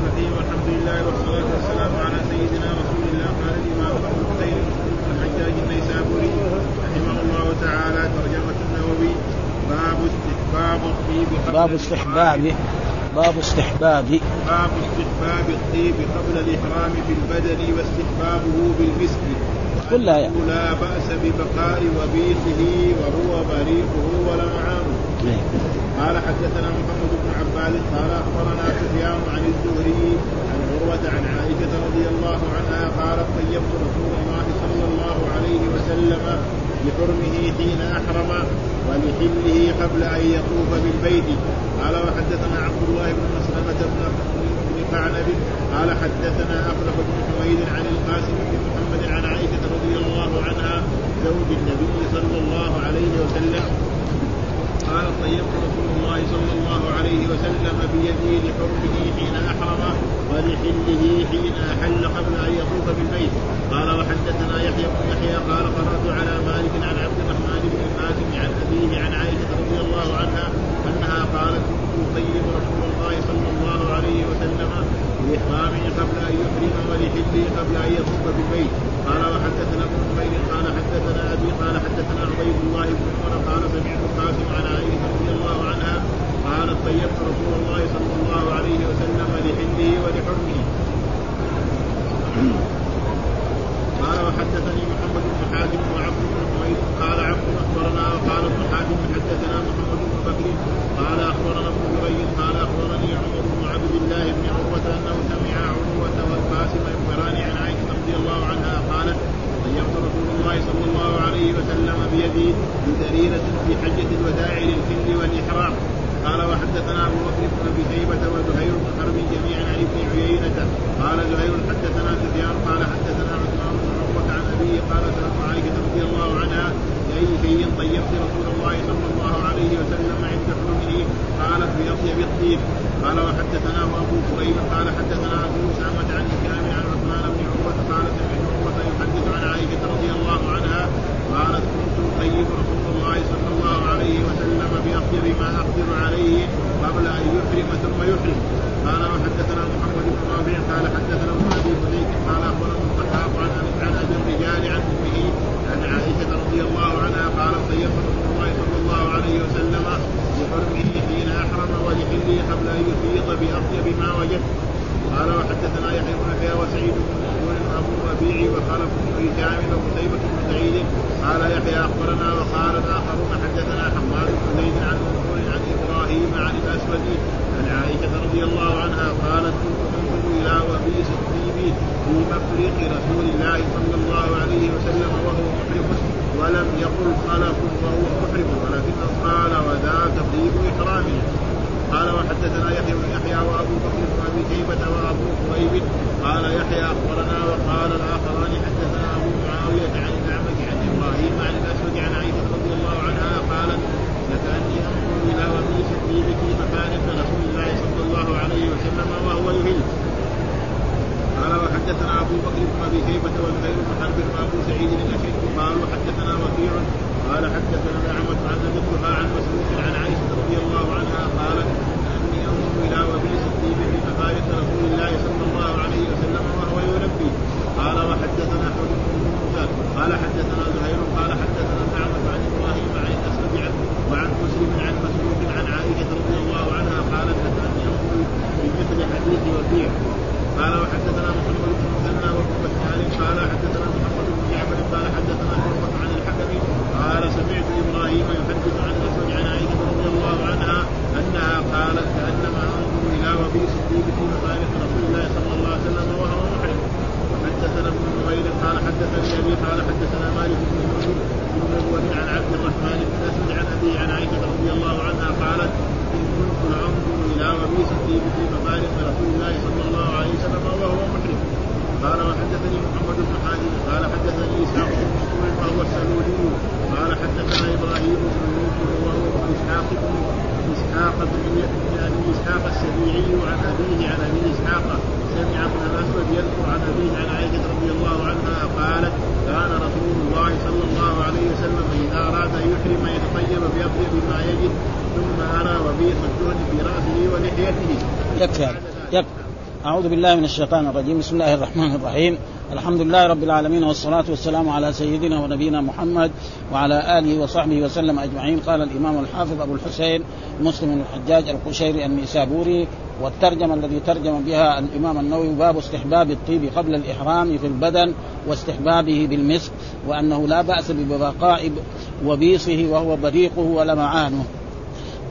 الرحيم والحمد لله والصلاة والسلام على سيدنا رسول الله قال الإمام أبو الخير الحجاج النيسابوري رحمه الله تعالى ترجمة النووي باب استحباب الطيب باب استحباب باب استحباب. باب استحباب الطيب قبل الإحرام في البدن واستحبابه بالمسك. كلها يعني. لا بأس ببقاء وبيته وهو بريقه ولمعانه. قال حدثنا محمد بن عباد قال أخبرنا سفيان عن الزهري عن عروة عن عائشة رضي الله عنها قالت طيبت رسول الله صلى الله عليه وسلم بحرمه حين أحرم ولحله قبل أن يطوف بالبيت. قال وحدثنا عبد الله بن مسلمة بن قعنب قال حدثنا أخلف بن حميد عن القاسم بن محمد عن عائشة رضي الله عنها زوج النبي صلى الله عليه وسلم. قال طيبت رسول الله صلى الله عليه وسلم بيده لحرمه حين أحرم ولحله حين أحل قبل أن يطوف بالبيت. قال وحدثنا يحيى بن يحيى قال قرات على مالك عن عبد الرحمن بن القاسم عن ابيه عن عائشه رضي الله عنها انها قالت كنت اطيب رسول الله صلى الله عليه وسلم باحرامه قبل أن يحرم ولحله قبل أن يطوف بالبيت. قال وحدثنا ابن نمير قال حدثنا أبي قال حدثنا عبيد الله بن عمر قال سمعت القاسم عن عائشة رضي الله عنها قالت طيبت رسول الله صلى الله عليه وسلم لحله ولحرمه. قال وحدثني محمد بن حاتم وعبد بن حميد قال عبد أخبرنا وقال ابن حاتم حدثنا محمد بن بكر قال أخبرنا ابن جريج قال أخبرني عمر عبد الله بن عروة أنه سمع عروة والقاسم يخبران عن عائشة رضي الله عنها قالت طيبت رسول الله صلى الله عليه وسلم بيدي بدريرة في حجة الوداع للحل والإحرام. قال وحدثنا أبو بكر بن أبي شيبة وزهير بن حرب جميعا عن ابن عيينة. قال زهير حدثنا سفيان قال حدثنا عثمان بن عقبه عن أبيه قال سالت عائشة رضي الله عنها باي شيء طيبت رسول الله صلى الله عليه وسلم عند حلمه قالت الطيب قال وحدثنا أبو كريم قال حدثنا أبو أسامة عن هشام عن عثمان بن عقبه قال سمعت عقبه يحدث عن عائشة رضي الله عنها قالت كنت أطيب رسول الله صلى الله عليه وسلم باطيب ما أقدر عليه قبل أن يحرم ثم يحرم. قال وحدثنا محمد بن رافع قال حدثنا ابن أبي فديك قال أخبرنا الضحاك عن عن أبي الرجال عن أمه عن عائشة رضي الله عنها قالت طيب رسول الله صلى الله عليه وسلم بحرمه حين أحرم ولحله قبل أن يفيض بأطيب ما وجد. قال وحدثنا يحيى بن يحيى وسعيد بن مسعود وابو ربيع وخلف بن هشام وقتيبة بن سعيد. قال يحيى أخبرنا وقال الاخرون حدثنا حماد بن زيد عن منصور عن إبراهيم عن الأسود عن عائشة رضي الله عنها قالت كنت انظر إلى وبيس الطيب في مفرق رسول الله صلى الله عليه وسلم وهو محرم ولم يقل خلف وهو محرم ولكن قال وذاك طيب إحرامه. قال وحدثنا يحيى بن يحيى وأبو بكر بن أبي شيبة وأبو قريب. قال يحيى أخبرنا وقال الآخران حدثنا أبو معاوية عن الأعمش عن إبراهيم عن الأسود عن عائشة رضي الله عنها قالت لكأني أنظر إلى وميس في مكان رسول الله صلى الله عليه وسلم وهو يهل قال وحدثنا أبو بكر بن أبي شيبة والخير بن حرب وابو سعيد الاشد قالوا حدثنا وكيع قال حدثنا الاعمش عن أبي عن مسروق عن عائشة رضي الله عنها قالت أني أنظر إلى وبيس الطيب في مفارق رسول الله صلى الله عليه وسلم وهو يلبي قال وحدثنا احمد بن موسى. قال حدثنا زهير. قال حدثنا الاعمش عن إبراهيم عن الاسود وعن مسلم عن مسروق عن عائشة رضي الله عنها قالت أتاني أنظر بمثل حديث وكيع قال وحدثنا محمد بن مثنى وابن بشار قال حدثنا محمد بن جعفر قال حدثنا شعبة عن الحكم قال سمعت إبراهيم يحدث عن الاسود عن عائشة رضي الله عنها أنها قالت كأنما أنظر إلى وبيس الطيب في مخالف رسول الله صلى الله عليه وسلم وهو محرم. وحدثنا ابن نمير قال حدثني أبي قال حدثنا مالك بن يوسف بن نبوة عن عبد الرحمن بن اسود عن ابي عن عائشه رضي الله عنها قالت ان كنت لانظر إلى وبيس الطيب في مخالف رسول الله صلى الله عليه وسلم وهو محرم قال وحدثني محمد بن حاتم قال حدثني اسحاق بن مسعود وهو السلولي قال حدثنا إبراهيم بن يوسف وهو ابن اسحاق بن اسحاق بن ابي اسحاق السبيعي عن ابيه عن ابي اسحاق سمع ابن الاسود يذكر عن أبيه عن عائشة رضي الله عنها قالت كان رسول الله صلى الله عليه وسلم إذا أراد أن يحرم يتطيب باطيب ما يجد ثم أرى وبيص الدهن في رأسه ولحيته. يكفي يكفي. أعوذ بالله من الشيطان الرجيم. بسم الله الرحمن الرحيم. الحمد لله رب العالمين والصلاة والسلام على سيدنا ونبينا محمد وعلى آله وصحبه وسلم أجمعين. قال الإمام الحافظ أبو الحسين مسلم الحجاج القشيري النيسابوري والترجمة الذي ترجم بها الإمام النووي باب استحباب الطيب قبل الإحرام في البدن واستحبابه بالمسك وأنه لا بأس ببقاء وبيصه وهو بريقه ولمعانه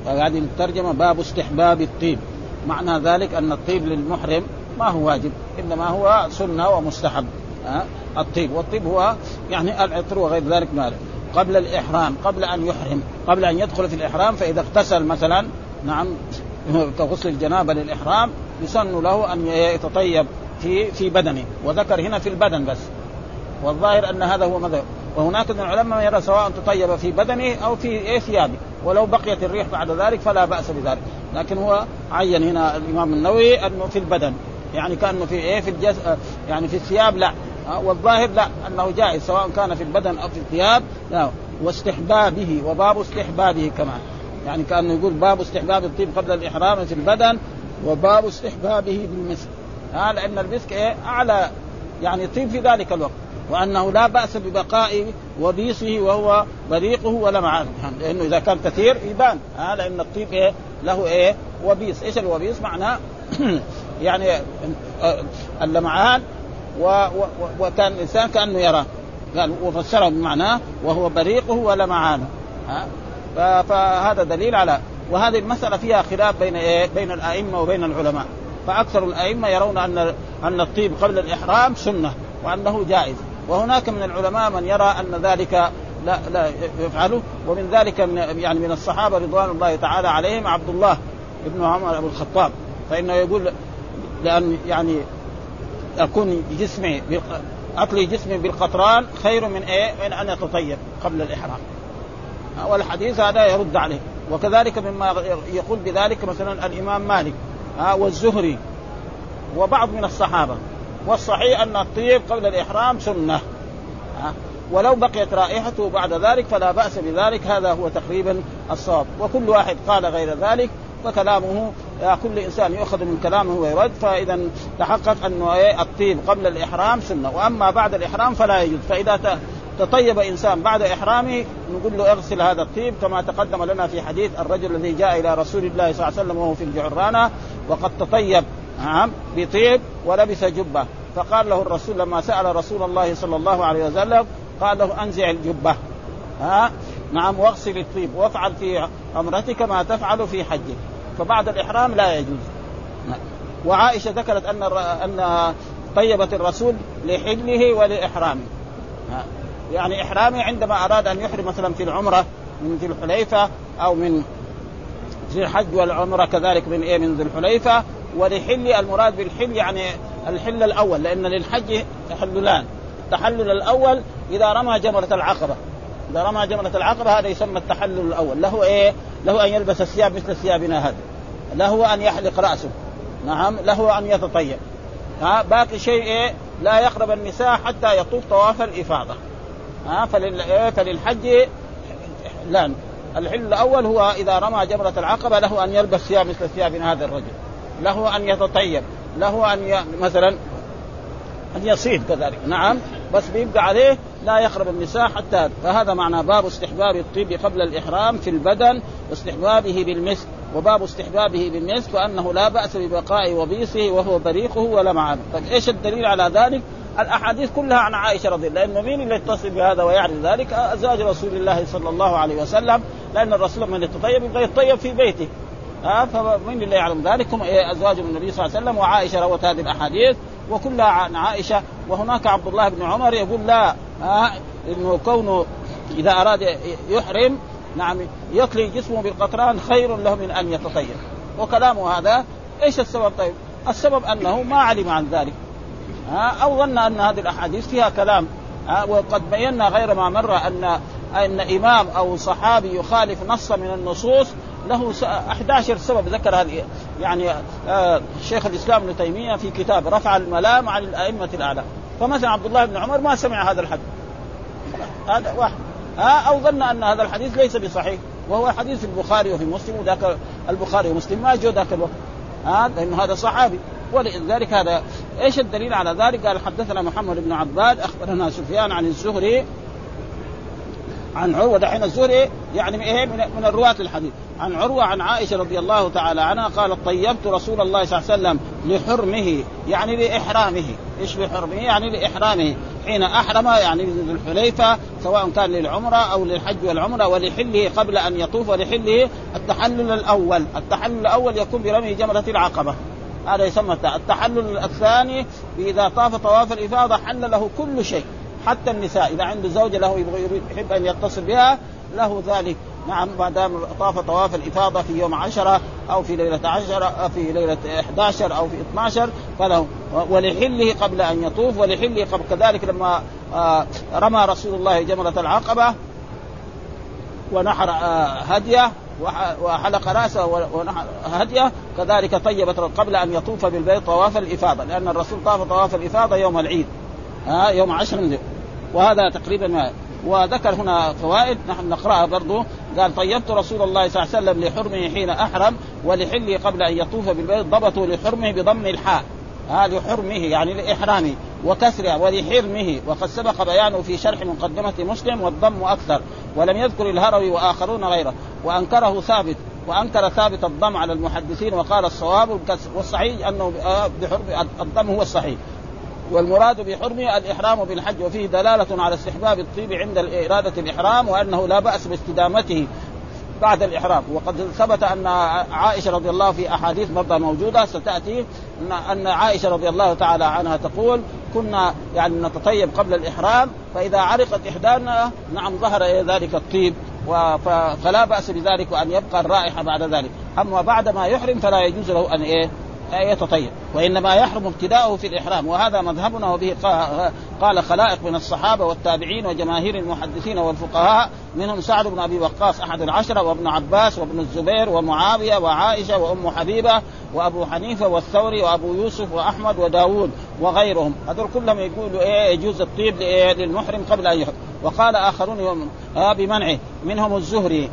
فهذه الترجمة باب استحباب الطيب. معنى ذلك أن الطيب للمحرم ما هو واجب إنما هو سنة ومستحب ها؟ الطيب والطيب هو يعني العطر وغير ذلك ماله قبل الإحرام قبل أن يحرم قبل أن يدخل في الإحرام فإذا اغتسل مثلا نعم كغسل الجنابة للإحرام يسن له أن يتطيب في في بدنه. وذكر هنا في البدن بس. والظاهر أن هذا هو مذهب. وهناك من العلماء يرى سواء تطيب في بدنه أو في إيه ثيابه. ولو بقيت الريح بعد ذلك فلا بأس بذلك. لكن هو عين هنا الإمام النووي أنه في البدن. يعني كأنه في إيه في الجس يعني في الثياب لا. والظاهر لا. أنه جائز سواء كان في البدن أو في الثياب. لا. واستحبابه وباب استحبابه كمان. يعني كانه يقول باب استحباب الطيب قبل الإحرام في البدن وباب استحبابه بالمسك ها لأن المسك إيه؟ أعلى. يعني طيب في ذلك الوقت. وأنه لا بأس ببقاء وبيصه وهو بريقه ولمعان لأنه إذا كان كثير يبان. ها لأن الطيب إيه؟ له إيه؟ وبيص. إيش الوبيص؟ معناه يعني اللمعان و و وكان الإنسان كأنه يراه. قال وفسره بمعناه وهو بريقه ولمعانه ها؟ فهذا دليل على وهذه المسألة فيها خلاف بين إيه؟ بين الأئمة وبين العلماء. فأكثر الأئمة يرون ان أن الطيب قبل الإحرام سنة وأنه جائز. وهناك من العلماء من يرى أن ذلك لا لا يفعله. ومن ذلك من يعني من الصحابة رضوان الله تعالى عليهم عبد الله ابن عمر أبو الخطاب. فإنه يقول لأن يعني أكون جسمي اطلي جسمي بالقطران خير من إيه؟ من أن يتطيب قبل الإحرام. والحديث هذا يرد عليه. وكذلك مما يقول بذلك مثلا الإمام مالك والزهري وبعض من الصحابة. والصحيح أن الطيب قبل الإحرام سنة ولو بقيت رائحته بعد ذلك فلا بأس بذلك هذا هو تقريبا الصواب. وكل واحد قال غير ذلك فكلامه كل إنسان يؤخذ من كلامه ويرد. فاذا تحقق أنه إيه الطيب قبل الإحرام سنة. وأما بعد الإحرام فلا يجوز. فإذا تطيب إنسان بعد إحرامه نقول له اغسل هذا الطيب كما تقدم لنا في حديث الرجل الذي جاء إلى رسول الله صلى الله عليه وسلم وهو في الجعرانة وقد تطيب نعم بطيب ولبس جبة. فقال له الرسول لما سأل رسول الله صلى الله عليه وسلم قال له أنزع الجبة. ها؟ نعم واغسل الطيب وافعل في عمرتك ما تفعل في حجك. فبعد الإحرام لا يجوز. وعائشة ذكرت أن أن طيبت الرسول لحله ولإحرامه. يعني احرامه عندما أراد أن يحرم مثلا في العمرة من ذي الحليفة أو من ذي الحج والعمرة كذلك من إيه من ذي الحليفة ولحل المراد بالحل يعني الحل الأول لأن للحج تحللان. التحلل الأول إذا رمى جمرة العقبة. إذا رمى جمرة العقبة هذا يسمى التحلل الأول. له إيه؟ له أن يلبس الثياب مثل ثيابنا هذا له أن يحلق رأسه. نعم؟ له أن يتطيب. ها؟ باقي شيء إيه؟ لا يقرب النساء حتى يطوف طواف الإفاضة. ها فلل... إيه؟ فللحج لا الحل الأول هو إذا رمى جمرة العقبة له أن يلبس ثياب مثل ثياب هذا الرجل له أن يتطيب له أن ي... مثلا أن يصيد كذلك نعم بس بيبقى عليه لا يقرب النساء حتى فهذا معنى باب استحباب الطيب قبل الإحرام في البدن واستحبابه بالمسك وباب استحبابه بالمسك وأنه لا بأس ببقاء وبيصه وهو بريقه ولمعانه طيب إيش الدليل على ذلك؟ الأحاديث كلها عن عائشة رضي الله عنها. مين اللي يتصل بهذا ويعرف ذلك؟ أزواج رسول الله صلى الله عليه وسلم. لأن الرسول من يتطيب يبغى يتطيب في بيته. ها فمين اللي يعلم ذلك؟ هم أزواج النبي صلى الله عليه وسلم. وعائشة روت هذه الأحاديث. وكلها عن عائشة. وهناك عبد الله بن عمر يقول لا ها إنه كونه إذا أراد يحرم نعم يطلي جسمه بالقطران خير له من أن يتطيب. وكلامه هذا إيش السبب؟ طيب؟ السبب أنه ما علم عن ذلك. ها أو ظن أن هذه الأحاديث فيها كلام. ها وقد بينا غير ما مر ان أن إمام أو صحابي يخالف نص من النصوص له 11 سبب. ذكر هذه يعني آه شيخ الإسلام ابن تيمية في كتاب رفع الملام عن الأئمة الأعلام. فمثلا عبد الله بن عمر ما سمع هذا الحديث. هذا واحد. ها أو ظن أن هذا الحديث ليس بصحيح. وهو حديث في البخاري وفي مسلم وذاك البخاري ومسلم ما جو ذاك الوقت. ها لأنه هذا صحابي. ولذلك هذا إيش الدليل على ذلك؟ قال حدثنا محمد بن عباد أخبرنا سفيان عن الزهري عن عروة دحين الزهري يعني إيه؟ من, الرواة الحديث. عن عروة عن عائشة رضي الله تعالى عنها قالت طيبت رسول الله صلى الله عليه وسلم لحرمه يعني لإحرامه. إيش بحرمه؟ يعني لإحرامه. حين أحرم يعني ذو الحليفه سواء كان للعمرة أو للحج والعمرة ولحله قبل أن يطوف ولحله التحلل الأول، التحلل الأول يكون برمي جمرة العقبة. هذا يسمى التحلل الثاني اذا طاف طواف الإفاضة حل له كل شيء حتى النساء إذا عنده زوجة له يحب أن يتصل بها له ذلك. نعم ما دام طاف طواف الإفاضة في يوم عشرة أو في ليلة عشرة أو في ليلة 11 أو في 12 فله. ولحله قبل أن يطوف ولحله قبل كذلك لما آه، رمى رسول الله جمرة العقبة ونحر آه، هديه وحلق رأسه ونحر هديه. كذلك طيبت قبل أن يطوف بالبيت طواف الإفاضة لأن الرسول طاف طواف الإفاضة يوم العيد. ها يوم عشر من وهذا تقريبا ما. وذكر هنا فوائد نحن نقرأها برضو. قال طيبت رسول الله صلى الله عليه وسلم لحرمه حين أحرم ولحله قبل أن يطوف بالبيت ضبطوا لحرمه بضم الحاء. ها لحرمه يعني لإحرامه. وكسرها ولحرمه. وقد سبق بيانه في شرح مقدمة مسلم والضم أكثر ولم يذكر الهروي وآخرون غيره. وأنكره ثابت وأنكر ثابت الضم على المحدثين وقال الصواب والصحيح أنه آه، بحرم الضم هو الصحيح. والمراد بحرمه الإحرام بالحج وفيه دلالة على استحباب الطيب عند إرادة الإحرام وأنه لا بأس باستدامته. بعد الإحرام. وقد ثبت أن عائشة رضي الله في أحاديث برضه موجودة. ستأتي أن عائشة رضي الله تعالى عنها تقول كنا يعني نتطيب قبل الإحرام فإذا عرقت إحدانا نعم ظهر ذلك الطيب فلا بأس بذلك وأن يبقى الرائحة بعد ذلك. أما بعد ما يحرم فلا يجوز له أن إيه؟ يتطيب وإنما يحرم ابتداؤه في الإحرام وهذا مذهبنا وبه قال خلائق من الصحابة والتابعين وجماهير المحدثين والفقهاء منهم سعد بن أبي وقاص أحد العشره وابن عباس وابن الزبير ومعاوية وعائشة وأم حبيبة وأبو حنيفة والثوري وأبو يوسف وأحمد وداوود وغيرهم. هذول كلهم يقولوا إيه يجوز الطيب للمحرم قبل أن يحرم. وقال آخرون بمنعه. منهم الزهري.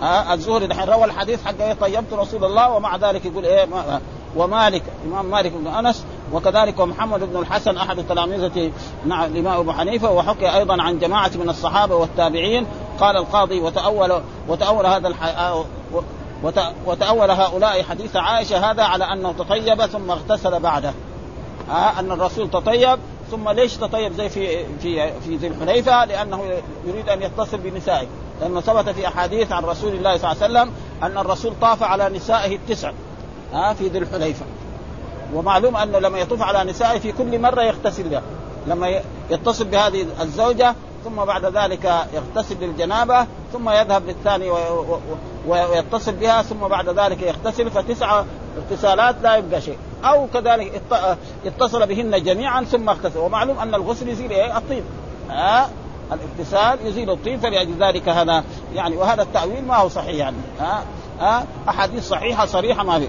ها الزهري دحين روى الحديث حق إيه؟ طيبت رسول الله ومع ذلك يقول إيه؟ ما ومالك إمام مالك بن أنس وكذلك ومحمد بن الحسن أحد تلامذه نعم الإمام أبو حنيفة وحكي أيضا عن جماعة من الصحابة والتابعين. قال القاضي وتاول وتأول هذا الح... وتأول هؤلاء حديث عائشة هذا على أنه تطيب ثم اغتسل بعده. ها أن الرسول تطيب ثم ليش تطيب زي في في في ذي الحليفة لأنه يريد أن يتصل بنسائه. لأنه ثبت في أحاديث عن رسول الله صلى الله عليه وسلم أن الرسول طاف على نسائه التسع ها في ذي الحليفة. ومعلوم أنه لما يطوف على نسائه في كل مرة يغتسل بها. لما يتصل بهذه الزوجة ثم بعد ذلك يغتسل للجنابة ثم يذهب للثاني ويتصل بها ثم بعد ذلك يغتسل فتسع اغتسالات لا يبقى شيء. أو كذلك اتصل بهن جميعا ثم اغتسل. ومعلوم أن الغسل يزيل إيه الطيب ها؟ الاغتسال يزيل الطين فلأجل ذلك هذا يعني وهذا التأويل ما هو صحيح يعني. ها؟ ها؟ أحاديث صحيحة صريحة ما في.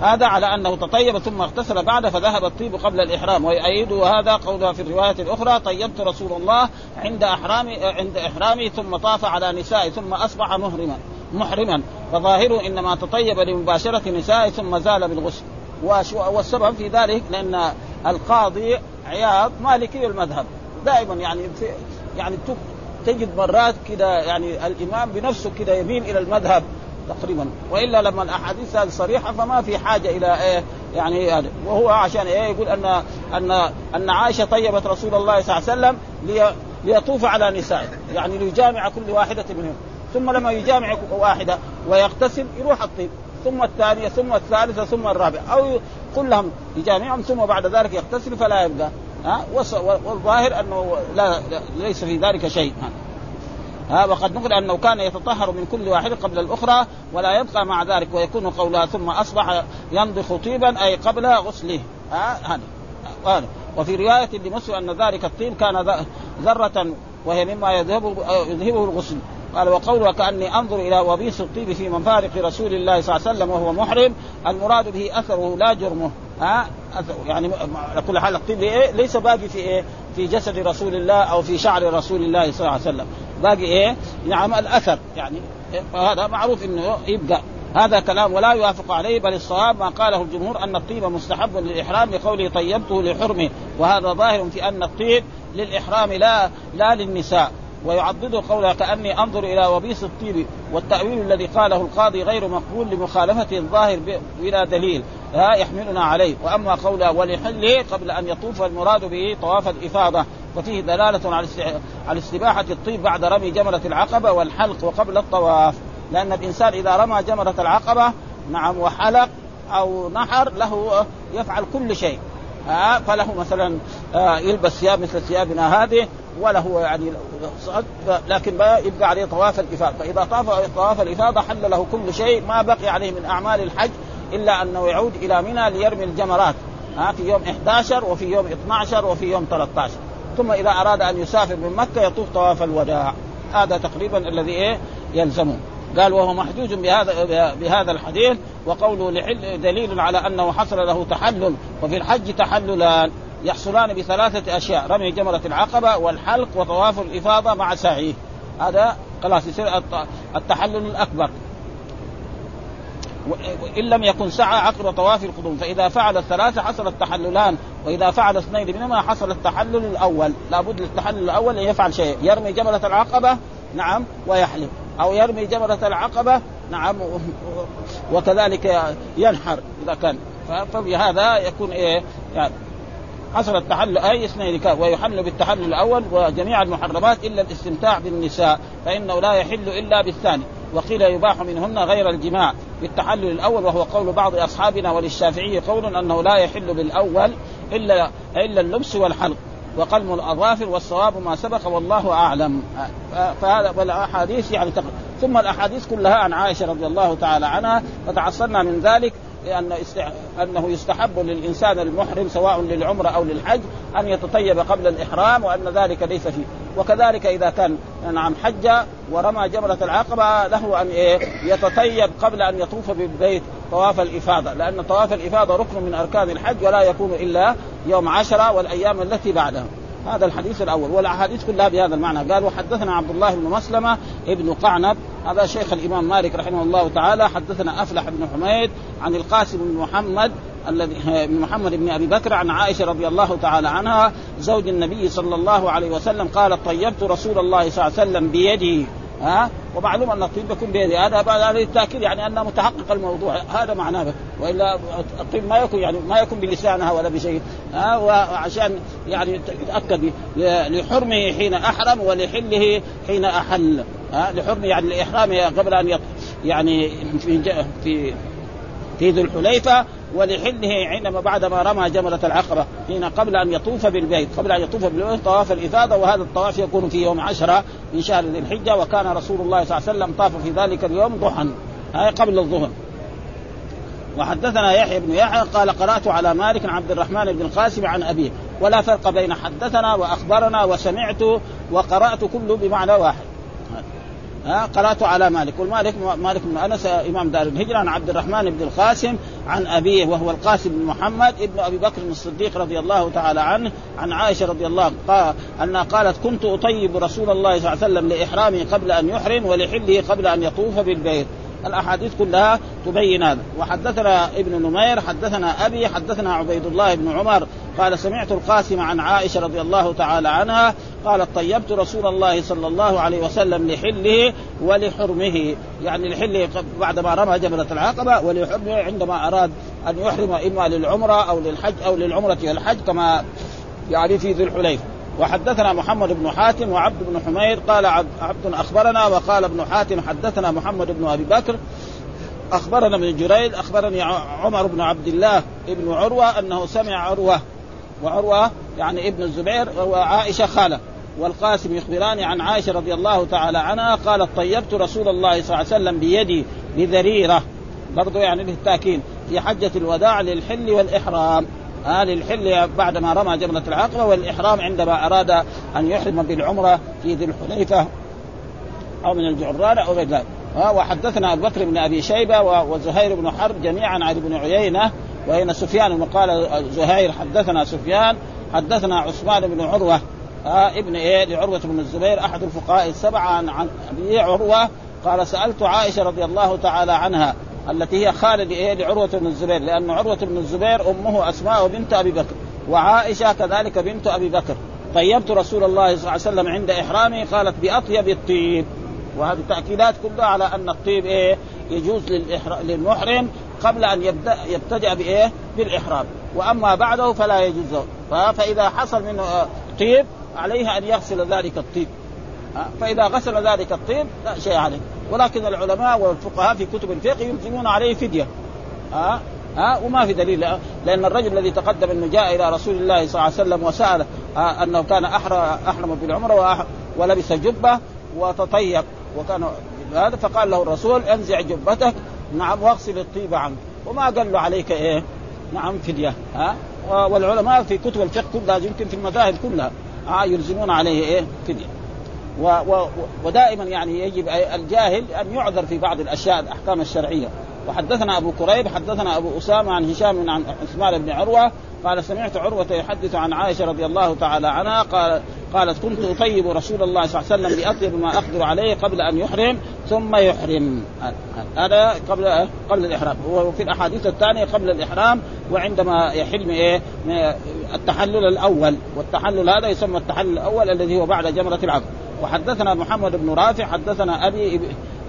هذا على أنه تطيب ثم اغتسل بعد فذهب الطيب قبل الإحرام. ويؤيد هذا قولها في الرواية الأخرى طيبت رسول الله عند إحرامي عند إحرامي ثم طاف على نسائي ثم أصبح مهرما محرما. فظاهره إنما تطيب لمباشرة نسائي ثم زال بالغسل. والسبب في ذلك لأن القاضي عياض مالكي المذهب. دائما يعني في يعني تجد مرات كده يعني الإمام بنفسه كده يميل إلى المذهب تقريبا. وإلا لما الأحاديث هذه صريحة فما في حاجة إلى إيه يعني هذا وهو عشان إيه يقول ان ان أن عائشة طيبت رسول الله صلى الله عليه وسلم لي ليطوف على نسائه يعني ليجامع كل واحدة منهم. ثم لما يجامع واحدة ويغتسل يروح الطيب. ثم الثانية ثم الثالثة ثم الرابعة. أو كلهم يجامعهم ثم بعد ذلك يغتسل فلا يبقى. ها والظاهر أنه لا ليس في ذلك شيء. ها وقد نقل أنه كان يتطهر من كل واحدة قبل الأخرى ولا يبقى مع ذلك ويكون قولها ثم أصبح ينضخ طيبا أي قبل غسله. ها هذا وفي رواية لمسلم أن ذلك الطيب كان ذرة وهي مما يذهبه يذهبه الغسل. قال وقوله كأني أنظر إلى وبيس الطيب في منفارق رسول الله صلى الله عليه وسلم وهو محرم المراد به أثره لا جرمه. ها يعني على كل حال الطيب إيه؟ ليس باقي في إيه؟ في جسد رسول الله أو في شعر رسول الله صلى الله عليه وسلم باقي إيه؟ نعم الأثر يعني فهذا معروف إنه يبقى هذا كلام ولا يوافق عليه بل الصواب ما قاله الجمهور أن الطيب مستحب للإحرام لقوله طيبته لحرمه وهذا ظاهر في أن الطيب للإحرام لا لا للنساء ويعضد قوله كأني أنظر إلى وبيس الطيب والتأويل الذي قاله القاضي غير مقبول لمخالفة الظاهر بلا دليل ها يحملنا عليه. وأما قوله ولحله قبل أن يطوف المراد به طواف الإفاضة وفيه دلالة على على استباحة الطيب بعد رمي جمرة العقبة والحلق وقبل الطواف. لأن الإنسان إذا رمى جمرة العقبة نعم وحلق أو نحر له يفعل كل شيء. فله مثلا آه، يلبس ثياب مثل ثيابنا هذه وله يعني لكن يبقى عليه طواف الإفاضة. فإذا طاف طواف الإفاضة حل له كل شيء ما بقي عليه من أعمال الحج إلا أنه يعود إلى منى ليرمي الجمرات ها في يوم 11 وفي يوم 12 وفي يوم 13 ثم إذا أراد أن يسافر من مكة يطوف طواف الوداع. هذا تقريبا الذي إيه؟ يلزمه. قال وهو محجوج بهذا بهذا الحديث وقوله لحل دليل على أنه حصل له تحلل وفي الحج تحللان. يحصلان بثلاثة أشياء رمي جمرة العقبة والحلق وطواف الإفاضة مع سعيه. هذا خلاص يصير التحلل الأكبر. وإن لم يكن سعى عقب طواف القدوم فإذا فعل الثلاثة حصل التحللان وإذا فعل اثنين منهما حصل التحلل الأول لابد للتحلل الأول أن يفعل شيء يرمي جمرة العقبة نعم ويحلق أو يرمي جمرة العقبة نعم وكذلك ينحر إذا كان فبهذا يكون إيه؟ يعني حصل التحلل أي اثنين ويحل بالتحلل الأول وجميع المحرمات إلا الاستمتاع بالنساء فإنه لا يحل إلا بالثاني. وقيل يباح منهن غير الجماع بالتحلل الأول وهو قول بعض أصحابنا وللشافعي قول أنه لا يحل بالأول إلا إلا اللبس والحلق وقلم الأظافر والصواب ما سبق والله أعلم. فهذا والأحاديث يعني ثم الأحاديث كلها عن عائشة رضي الله تعالى عنها فتعصرنا من ذلك. لأن أنه يستحب للإنسان المحرم سواء للعمرة أو للحج أن يتطيب قبل الإحرام وأن ذلك ليس فيه. وكذلك إذا كان نعم حج ورمى جمرة العقبة له أن إيه يتطيب قبل أن يطوف بالبيت طواف الإفاضة لأن طواف الإفاضة ركن من أركان الحج ولا يكون إلا يوم عشرة والأيام التي بعدها. هذا الحديث الأول. والأحاديث كلها بهذا المعنى. قال وحدثنا عبد الله بن مسلمة ابن قعنب. هذا شيخ الإمام مالك رحمه الله تعالى. حدثنا أفلح بن حميد عن القاسم بن محمد الذي بن محمد بن أبي بكر عن عائشة رضي الله تعالى عنها. زوج النبي صلى الله عليه وسلم قالت طيبت رسول الله صلى الله عليه وسلم بيدي ها؟ ومعلوم أن الطيب يكون بيدي. هذا هذا للتاكيد يعني انه متحقق الموضوع. هذا معناه. وإلا الطيب ما يكون يعني ما يكون بلسانها ولا بشيء. ها وعشان يعني يتأكد لحرمه حين أحرم ولحله حين أحل. ها لحرمه يعني الاحرام قبل أن يعني في في ذو الحليفة ولحله عندما بعدما رمى جمرة العقبة حين قبل أن يطوف بالبيت قبل أن يطوف بالبيت طواف الإفاضة وهذا الطواف يكون في يوم عشرة من شهر ذي الحجة وكان رسول الله صلى الله عليه وسلم طاف في ذلك اليوم ضحى. هاي قبل الظهر. وحدثنا يحيى بن يحيى قال قرأت على مالك عبد الرحمن بن القاسم عن أبيه ولا فرق بين حدثنا وأخبرنا وسمعت وقرأت كله بمعنى واحد. ها على مالك. والمالك مالك بن أنس إمام دار الهجرة عن عبد الرحمن بن القاسم عن أبيه وهو القاسم بن محمد ابن أبي بكر الصديق رضي الله تعالى عنه عن عائشة رضي الله قال أنها قالت كنت أطيب رسول الله صلى الله عليه وسلم لإحرامه قبل أن يحرم ولحله قبل أن يطوف بالبيت. الأحاديث كلها تبين هذا. وحدثنا ابن نمير حدثنا أبي حدثنا عبيد الله بن عمر. قال سمعت القاسم عن عائشة رضي الله تعالى عنها قالت طيبت رسول الله صلى الله عليه وسلم لحله ولحرمه. يعني لحله بعدما رمى جبلة العقبة ولحرمه عندما أراد أن يحرم إما للعمرة أو للحج أو للعمرة والحج كما يعني في ذي الحليفه وحدثنا محمد بن حاتم وعبد بن حمير قال عبد أخبرنا وقال ابن حاتم حدثنا محمد بن أبي بكر. أخبرنا ابن جريد أخبرني عمر بن عبد الله ابن عروة أنه سمع عروة وعروة يعني ابن الزبير وعائشة خالة. والقاسم يخبران عن عائشة رضي الله تعالى عنها قالت طيبت رسول الله صلى الله عليه وسلم بيدي بذريرة. برضو يعني بالتأكيد. في حجة الوداع للحل والإحرام. آه للحل بعدما رمى جبلة العقبة والإحرام عندما أراد أن يحرم بالعمرة في ذي الحليفة أو من الجعرانة أو غير ذلك. آه وحدثنا أبو بكر بن أبي شيبة وزهير بن حرب جميعا عن ابن عيينة وهنا سفيان قال زهير حدثنا سفيان حدثنا عثمان بن عروة آه ابن إيه لعروة بن الزبير أحد الفقهاء السبعة عن, أبي عروة قال سألت عائشة رضي الله تعالى عنها التي هي خالد إيه لعروة بن الزبير لأن عروة بن الزبير أمه أسماء بنت أبي بكر وعائشة كذلك بنت أبي بكر. طيبت رسول الله صلى الله عليه وسلم عند إحرامه قالت بأطيب الطيب. وهذه التأكيدات كلها على أن الطيب إيه؟ يجوز للمحرم قبل أن يبدأ يبتدأ بإيه؟ بالإحرام. وأما بعده فلا يجوز. له فإذا حصل منه طيب عليه أن يغسل ذلك الطيب. فإذا غسل ذلك الطيب لا شيء عليه. ولكن العلماء والفقهاء في كتب الفقه يلزمون عليه فدية. ها ها وما في دليل. لأن الرجل الذي تقدم أنه جاء إلى رسول الله صلى الله عليه وسلم وسال أنه كان أحرم بالعمرة ولبس جبة وتطيب وكان هذا فقال له الرسول انزع جبتك نعم واغسل الطيب عنك وما قال له عليك إيه؟ نعم فدية. ها؟ والعلماء في كتب الفقه كلها يمكن في المذاهب كلها ها يلزمون عليه إيه؟ فدية. و و ودائما يعني يجب الجاهل أن يعذر في بعض الأشياء الأحكام الشرعية. وحدثنا أبو كريب حدثنا أبو أسامة عن هشام عن عثمان بن عروة قال سمعت عروة يحدث عن عائشة رضي الله تعالى عنها قال قالت كنت أطيب رسول الله صلى الله عليه وسلم باطيب ما أقدر عليه قبل أن يحرم ثم يحرم. هذا قبل قبل الإحرام. وفي الأحاديث الثانية قبل الإحرام وعندما يحرم إيه؟ التحلل الأول. والتحلل هذا يسمى التحلل الأول الذي هو بعد جمرة العقد وحدثنا محمد بن رافع حدثنا أبي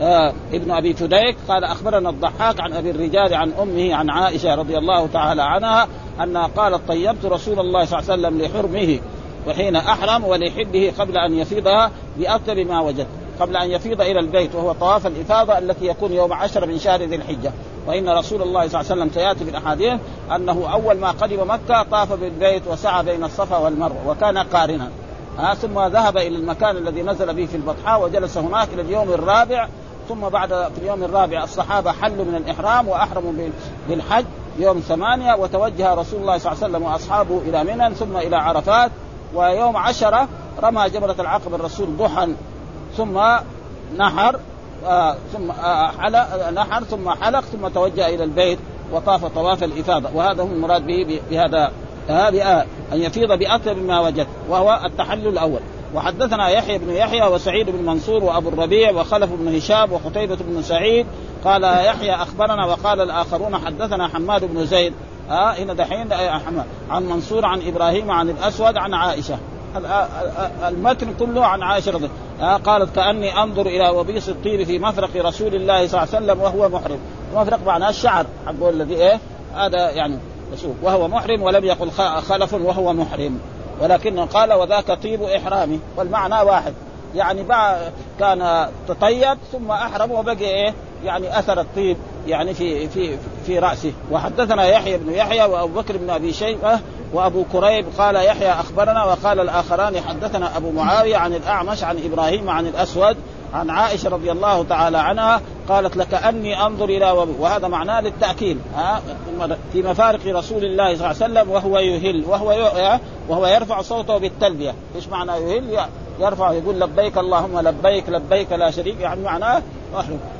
آه ابن أبي فديك قال أخبرنا الضحاك عن أبي الرجال عن أمه عن عائشة رضي الله تعالى عنها أنها قالت طيبت رسول الله صلى الله عليه وسلم لحرمه. وحين أحرم ولحده قبل أن يفيضها باطيب ما وجد قبل أن يفيض إلى البيت وهو طواف الإفاضة التي يكون يوم عشر من شهر ذي الحجة. وإن رسول الله صلى الله عليه وسلم سيأتي في الأحاديث أنه أول ما قدم مكة طاف بالبيت وسعى بين الصفا والمروة وكان قارنا. ها ثم ذهب إلى المكان الذي نزل به في البطحاء وجلس هناك إلى اليوم الرابع ثم بعد في اليوم الرابع الصحابة حلوا من الإحرام وأحرموا بالحج يوم ثمانية وتوجه رسول الله صلى الله عليه وسلم وأصحابه إلى منى ثم إلى عرفات ويوم عشرة رمى جمره العقبه الرسول ضحى ثم نحر آه ثم آه حلق نحر ثم حلق ثم توجه إلى البيت وطاف طواف الإفاضة. وهذا هو المراد به بهذا آه أن يفيض باطيب ما وجد وهو التحلل الأول. وحدثنا يحيى بن يحيى وسعيد بن منصور وأبو الربيع وخلف بن هشام وقتيبة بن سعيد قال يحيى أخبرنا وقال الآخرون حدثنا حماد بن زيد ها هنا دحين عن منصور عن إبراهيم عن الأسود عن عائشة. المتن كله عن عائشة رضي قالت كأني أنظر إلى وبيص الطير في مفرق رسول الله صلى الله عليه وسلم وهو محرم. مفرق معناه الشعر حقه الذي إيه؟ هذا يعني وهو محرم ولم يقل خلف وهو محرم. ولكنه قال وذاك طيب إحرامي. والمعنى واحد. يعني بعد كان تطيب ثم أحرم وبقي إيه؟ يعني أثر الطيب. يعني في في في رأسه. وحدثنا يحيى بن يحيى وأبو بكر بن أبي شيبة وأبو كريب قال يحيى أخبرنا وقال الآخران حدثنا أبو معاوية عن الأعمش عن إبراهيم عن الأسود عن عائشة رضي الله تعالى عنها قالت لكاني أنظر إلى وهذا معناه للتاكيد ها؟ في مفارق رسول الله صلى الله عليه وسلم وهو يهل. وهو وهو يرفع صوته بالتلبية، إيش معنى يهل؟ يرفع يقول لبيك اللهم لبيك لبيك لا شريك. يعني معناه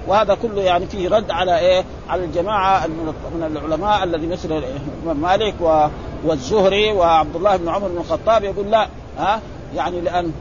وهذا كله يعني فيه رد على إيه؟ على الجماعة من العلماء الذي مثل مالك والزهري وعبد الله بن عمر بن الخطاب يقول لا ها؟ يعني لأن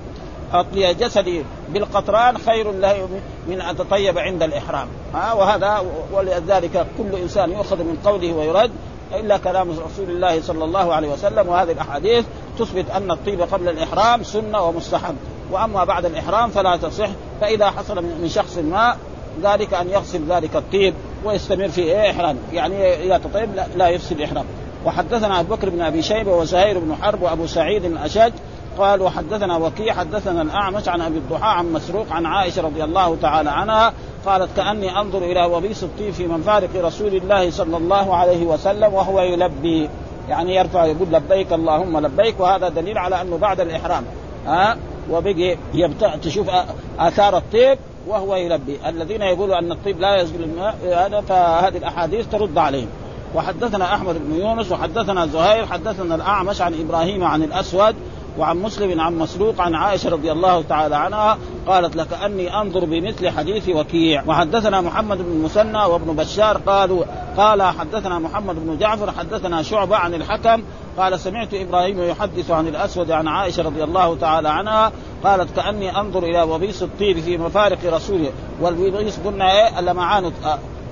أطلي جسدي بالقطران خير له من أن تطيب عند الإحرام ها؟ وهذا ولذلك كل إنسان يؤخذ من قوله ويرد إلا كلام رسول الله صلى الله عليه وسلم. وهذه الأحاديث تثبت أن الطيب قبل الإحرام سنة ومستحب. وأما بعد الإحرام فلا تصح فإذا حصل من شخص ما ذلك أن يغسل ذلك الطيب ويستمر في احرامه يعني إذا تطيب لا, لا يفسد إحرام. وحدثنا أبو بكر بن أبي شيبة وزهير بن حرب وأبو سعيد الأشج قال وحدثنا وكيع حدثنا الأعمش عن أبي الضحى عن مسروق عن عائشة رضي الله تعالى عنها قالت كأني أنظر إلى وبيص الطيب في منفارق رسول الله صلى الله عليه وسلم وهو يلبي. يعني يرفع يقول لبيك اللهم لبيك. وهذا دليل على أنه بعد الإحرام. ها؟ وبقي يبتع تشوف آثار الطيب وهو يلبي. الذين يقولوا أن الطيب لا يزول الماء هذا فهذه الأحاديث ترد عليهم. وحدثنا أحمد بن يونس وحدثنا زهير حدثنا الأعمش عن إبراهيم عن الأسود وعن مسلم عن مسروق عن عائشة رضي الله تعالى عنها قالت لكاني أنظر بمثل حديث وكيع. وحدثنا محمد بن المثنى وابن بشار قالوا قال حدثنا محمد بن جعفر حدثنا شعبة عن الحكم قال سمعت إبراهيم يحدث عن الأسود عن عائشة رضي الله تعالى عنها قالت كأني أنظر إلى وبيص الطير في مفارق رسوله. والوبيص قلنا إيه؟ اللمعان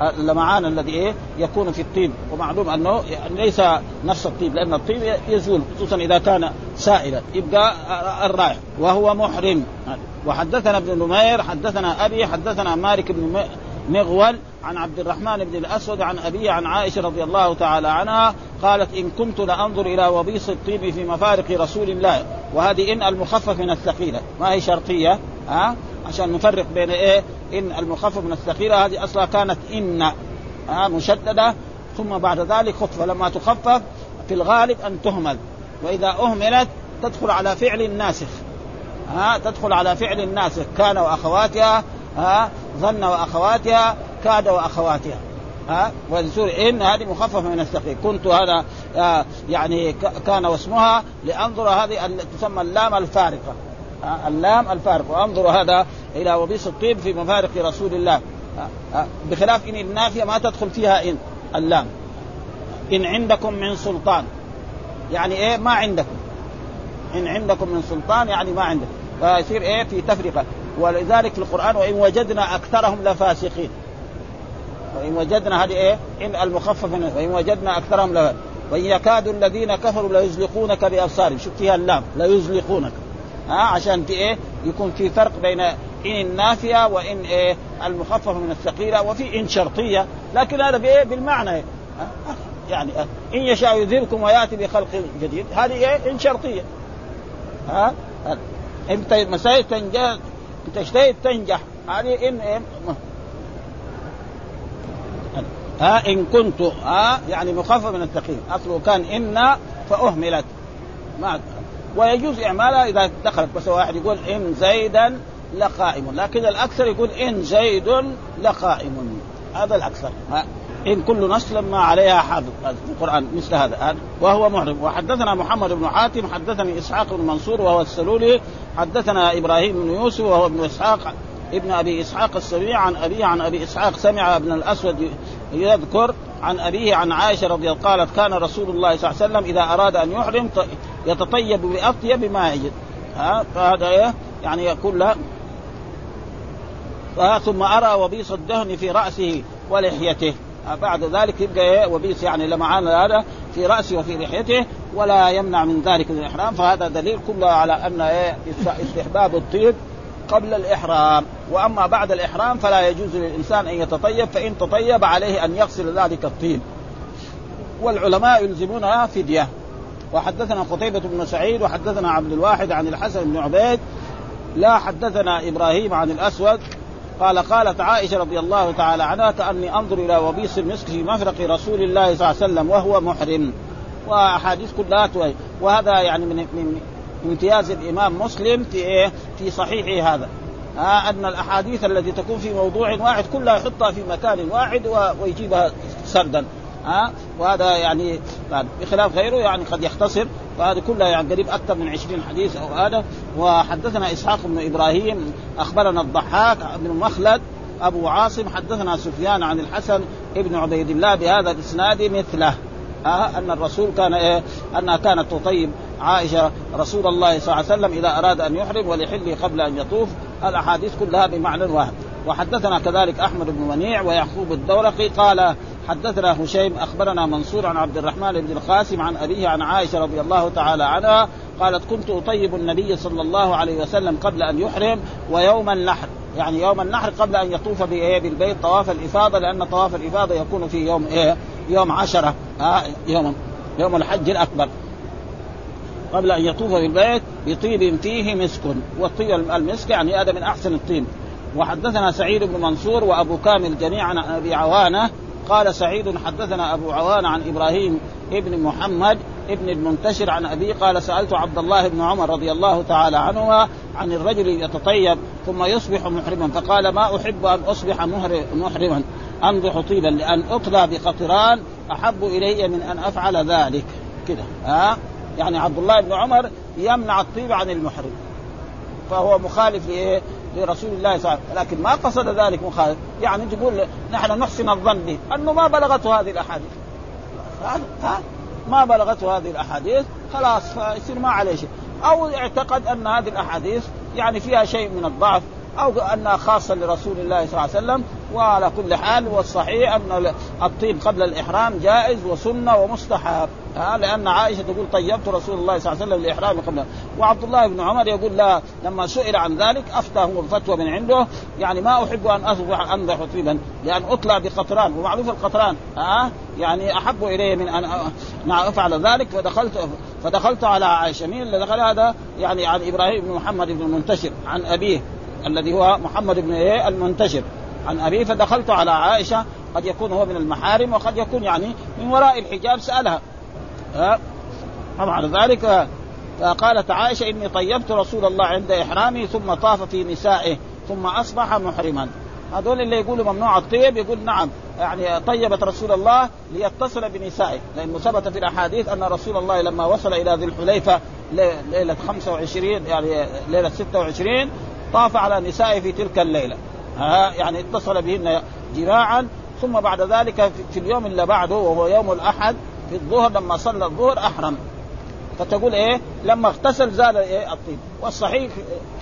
اللمعان الذي إيه؟ يكون في الطيب. ومعلوم أنه يعني ليس نفس الطيب لأن الطيب يزول خصوصا إذا كان سائلا. يبقى الرائح وهو محرم. وحدثنا ابن نمير حدثنا أبي حدثنا مالك بن مغول عن عبد الرحمن بن الأسود عن أبيه عن عائشة رضي الله تعالى عنها قالت إن كنت لأنظر إلى وبيص الطيب في مفارق رسول الله. وهذه إن المخفف من الثقيلة. ما هي شرطية؟ ها؟ عشان نفرق بين إيه؟ إن المخفف من الثقيلة هذه أصلا كانت إن ها مشددة. ثم بعد ذلك خفف لما تخفف في الغالب أن تهمل. وإذا أهملت تدخل على فعل ناسخ. ها تدخل على فعل ناسخ. كان وأخواتها ها ظن وأخواتها كاد وأخواتها. ها وسورة إن هذه مخففة من الثقيل. كنت هذا آه يعني كان واسمها لأنظر هذه تسمى اللام الفارقة. آه اللام الفارقه وأنظر هذا إلى وبيص الطيب في مفارق رسول الله. آه بخلاف إن النافية ما تدخل فيها إن اللام. إن عندكم من سلطان. يعني إيه؟ ما عندكم. إن عندكم من سلطان يعني ما عندكم. فيصير إيه؟ في تفرقة. ولذلك في القرآن وإن وجدنا أكثرهم لفاسقين. وإن وجدنا هذه إيه؟ إن المخفف وإن وجدنا أكثرهم لا وإن يكاد الذين كفروا ليزلقونك بأبصارهم. شوف فيها اللام. ليزلقونك. ها عشان في إيه؟ يكون في فرق بين إن النافية وإن إيه؟ المخففة من الثقيلة وفي إن شرطية. لكن هذا بايه بالمعنى. إيه؟ يعني إن يشاء يذهبكم ويأتي بخلق جديد. هذه إيه؟ إن شرطية. ها؟ انت مسائل تنجح تجتهد تنجح. هذه إن إيه؟ ها؟ إن كنت ها؟ يعني مخفف من التقييم أصله كان إن فأهملت. ما ويجوز إعمالها إذا دخلت. بس واحد يقول إن زيدا لقائم. لكن الأكثر يقول إن زيد لقائم. هذا الأكثر. ها. إن كل نسل ما عليها حافظ في القرآن مثل هذا. وهو محرم. وحدثنا محمد بن حاتم حدثني إسحاق بن منصور وهو السلولي حدثنا إبراهيم بن يوسف وهو ابن إسحاق ابن أبي إسحاق السبيع عن ابيه عن أبي إسحاق سمع ابن الأسود يذكر عن أبيه عن عائشة رضي الله قالت كان رسول الله صلى الله عليه وسلم إذا أراد أن يحرم يتطيب بأطيب ما يجد. ها؟ فهذا إيه؟ يعني يقول له ثم أرى وبيص الدهن في رأسه ولحيته. بعد ذلك يبقى إيه؟ وبيص يعني لمعان هذا في رأسه وفي لحيته ولا يمنع من ذلك الإحرام. فهذا دليل كله على أن إيه؟ استحباب الطيب قبل الإحرام. وأما بعد الإحرام فلا يجوز للإنسان أن يتطيب فإن تطيب عليه أن يغسل ذلك الطيب. والعلماء يلزمونها فدية. وحدثنا قتيبة بن سعيد وحدثنا عبد الواحد عن الحسن بن عبيد لا حدثنا إبراهيم عن الأسود. قال قالت عائشة رضي الله تعالى عنها كأني أنظر إلى وبيص المسك في مفرق رسول الله صلى الله عليه وسلم وهو محرم. وأحاديث كلها وهذا يعني من امتياز الإمام مسلم في إيه؟ في صحيحه هذا. آه أن الأحاديث التي تكون في موضوع واحد كلها يحطها في مكان واحد ويجيبها سردا. ها آه وهذا يعني بخلاف غيره يعني قد يختصر. وهذه كلها يعني قريب أكثر من 20 حديث أو هذا. وحدثنا إسحاق بن إبراهيم أخبرنا الضحاك بن مخلد أبو عاصم حدثنا سفيان عن الحسن ابن عبيد الله بهذا الإسناد مثله. آه أن الرسول كان إيه؟ أنها كانت تطيب. عائشة رسول الله صلى الله عليه وسلم إذا أراد أن يحرم ولحله قبل أن يطوف الأحاديث كلها بمعنى واحد وحدثنا كذلك أحمد بن منيع ويعقوب الدورقي قال حدثنا هشيم أخبرنا منصور عن عبد الرحمن بن القاسم عن أبيه عن عائشة رضي الله تعالى عنها قالت كنت أطيب النبي صلى الله عليه وسلم قبل أن يحرم ويوم النحر. يعني يوم النحر قبل أن يطوف بالبيت. طواف الإفاضة لأن طواف الإفاضة يكون في يوم إيه؟ يوم عشرة. ها يوم يوم الحج الأكبر. قبل أن يطوف بالبيت بطيب فيه مسك. والطيب المسك يعني هذا من أحسن الطيب. وحدثنا سعيد بن منصور وأبو كامل جميعا أبي عوانة. قال سعيد حدثنا أبو عوانة عن إبراهيم ابن محمد ابن المنتشر عن أبيه قال سألت عبد الله بن عمر رضي الله تعالى عنهما عن الرجل يتطيب ثم يصبح محرما فقال ما أحب أن أصبح محرما؟ أنضح طيبا لأن اطلى بقطران أحب إلي من أن أفعل ذلك. كده ها؟ يعني عبد الله بن عمر يمنع الطيب عن المحرم. فهو مخالف لإيه؟ لرسول الله صلى الله عليه وسلم. لكن ما قصد ذلك مخالف. يعني تقول نحن نحسن الظن به. أنه ما بلغته هذه الاحاديث ها؟ ما بلغته هذه الأحاديث خلاص فيصير ما عليه شيء. أو اعتقد أن هذه الأحاديث يعني فيها شيء من الضعف أو أنها خاصة لرسول الله صلى الله عليه وسلم وعلى كل حال والصحيح أن الطيب قبل الإحرام جائز وسنة ومستحب. ها لأن عائشة تقول طيبت رسول الله صلى الله عليه وسلم الاحرام قبل. وعبد الله بن عمر يقول لا لما سئل عن ذلك افتى هو الفتوى من عنده. يعني ما أحب أن أصبح انضح طيبا لأن أطلع بقطران ومعروف القطران. ها يعني أحب الي من أن أفعل ذلك. فدخلت فدخلت على عائشة. مين اللي دخل هذا؟ يعني عن إبراهيم بن محمد بن المنتشر عن أبيه الذي هو محمد بن إيه؟ المنتشر. عن أبيه فدخلت على عائشة قد يكون هو من المحارم وقد يكون يعني من وراء الحجاب سألها. ها وبعد ذلك فقالت عائشة إني طيبت رسول الله عند إحرامي ثم طاف في نسائه ثم أصبح محرما. هذول اللي يقولوا ممنوع الطيب يقول نعم يعني طيبت رسول الله ليتصل بنسائه. لأنه ثبت في الأحاديث أن رسول الله لما وصل إلى ذي الحليفة ليلة 25 يعني ليلة 26 طاف على نسائه في تلك الليلة. ها يعني اتصل بهن جماعا ثم بعد ذلك في اليوم اللي بعده وهو يوم الأحد في الظهر لما صلى الظهر أحرم. فتقول إيه؟ لما اغتسل زال إيه؟ الطيب. والصحيح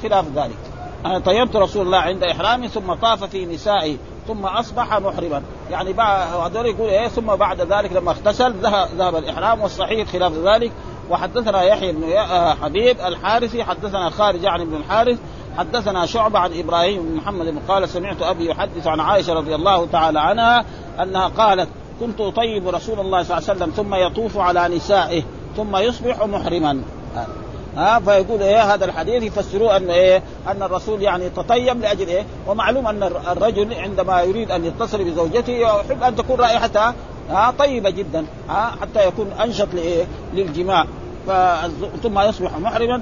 خلاف ذلك. أنا طيبت رسول الله عند إحرامي ثم طاف في نسائي ثم أصبح محرما. يعني بعد هذول يقول إيه؟ ثم بعد ذلك لما اغتسل ذهب الإحرام والصحيح خلاف ذلك. وحدثنا يحيى بن حبيب الحارثي حدثنا خارج يعني بن الحارث حدثنا شعبة عن إبراهيم بن محمد قال سمعت أبي يحدث عن عائشة رضي الله تعالى عنها أنها قالت كنت أطيب رسول الله صلى الله عليه وسلم ثم يطوف على نسائه ثم يصبح محرما. ها فيقول إيه هذا الحديث يفسروه أن إيه أن الرسول يعني تطيب لأجل إيه ومعلوم أن الرجل عندما يريد أن يتصل بزوجته يحب أن تكون رائحتها ها طيبة جدا ها حتى يكون أنشط لإيه للجماع ثم يصبح محرما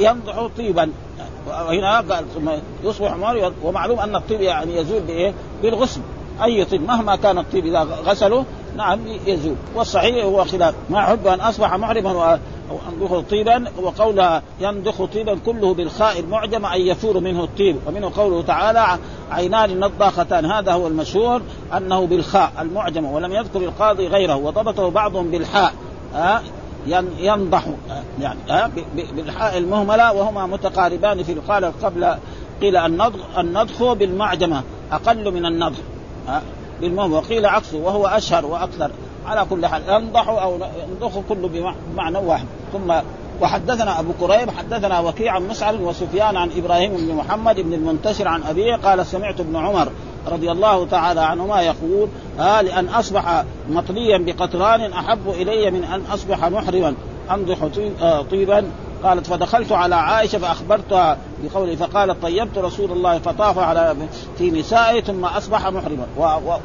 ينضح طيبا وهنا قال ثم يصبح محرما ومعلوم أن الطيب يعني يزول بإيه؟ بالغسل. أي طيب مهما كان الطيب إذا غسله نعم يزول. والصحيح هو خلاف. ما أحب أن أصبح محرما وانضخ طيبا وقولها ينضخ طيبا كله بالخاء المعجمة أن يفور منه الطيب. ومنه قوله تعالى عينان نضاختان. هذا هو المشهور أنه بالخاء المعجمة ولم يذكر القاضي غيره وضبطه بعضهم بالحاء. ينضح يعني بالحاء المهملة وهما متقاربان في قال قبل قيل النضخ النضخ بالمعجمة أقل من النضخ بالمهم وقيل عكسه وهو أشهر وأكثر. على كل حال ينضح أو ينضخ كله بمعنى واحد. ثم وحدثنا أبو كريب حدثنا وكيع عن مسعر وسفيان عن إبراهيم بن محمد بن المنتشر عن أبيه قال سمعت ابن عمر رضي الله تعالى عنهما يقول آه لأن أصبح مطليا بقطران أحب إلي من أن أصبح محرما انضح طيبا. قالت فدخلت على عائشة فأخبرتها بقوله فقالت طيبت رسول الله فطاف على في نسائه ثم أصبح محرما.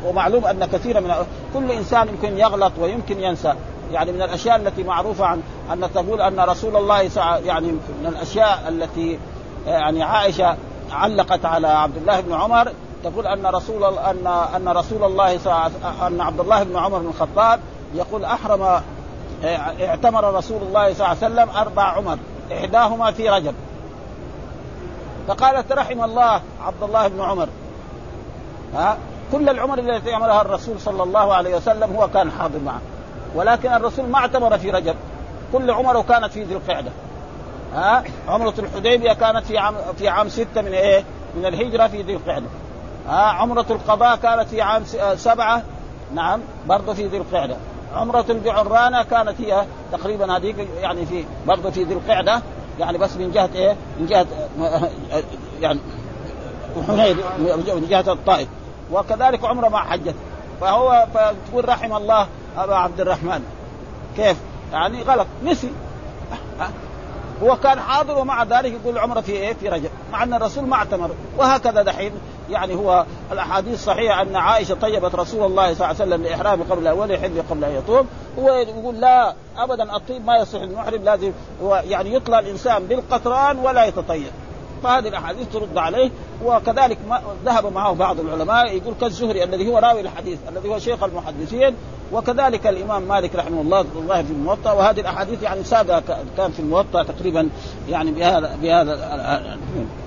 ومعلوم أن كثير من كل إنسان يمكن يغلط ويمكن ينسى. يعني من الأشياء التي معروفة عن أن تقول أن رسول الله يعني من الأشياء التي يعني عائشة علقت على عبد الله بن عمر تقول أن رسول ان أن رسول الله أن عبد الله بن عمر بن الخطاب يقول أحرم اعتمر رسول الله صلى الله عليه وسلم أربع عمر إحداهما في رجب. فقالت رحم الله عبد الله بن عمر. ها؟ كل العمر التي عملها الرسول صلى الله عليه وسلم هو كان حاضر معه. ولكن الرسول ما اعتمر في رجب. كل عمره كانت في ذي القعدة. ها؟ عمرة الحديبية كانت في عام في عام ستة من إيه؟ من الهجرة في ذي القعدة. ها عمرة القضاء كانت في عام سبعة. نعم برضه في ذي القعدة. عمرة الجعرانة كانت هي تقريبا هذيك يعني في برضه في ذي القعدة. يعني بس من جهة إيه؟ من جهة يعني حنين من جهة الطائف. وكذلك عمرة مع حجة فهو فتقول رحم الله أبا عبد الرحمن. كيف؟ يعني غلط. نسي. هو كان حاضر ومع ذلك يقول العمره في إيه؟ في رجب، مع أن الرسول ما اعتمر، وهكذا دحين يعني هو الأحاديث صحيحة أن عائشة طيبت رسول الله صلى الله عليه وسلم لاحرامه قبل ولا يحل قبل أن يطوب، هو يقول لا ابدا الطيب ما يصح المحرم لازم هو يعني يطلع الإنسان بالقطران ولا يتطيب. فهذه الأحاديث ترد عليه وكذلك ما ذهب معه بعض العلماء يقول كالزهري الذي هو راوي الحديث الذي هو شيخ المحدثين وكذلك الإمام مالك رحمه الله الله في الموطأ وهذه الأحاديث يعني سابقة كان في الموطأ تقريبا يعني بهذا بهذا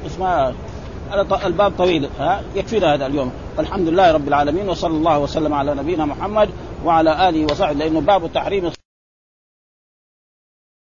اسمها الباب طويل ها؟ يكفينا هذا اليوم. والحمد لله رب العالمين وصلى الله وسلم على نبينا محمد وعلى آله وصحبه لأنه باب تحريم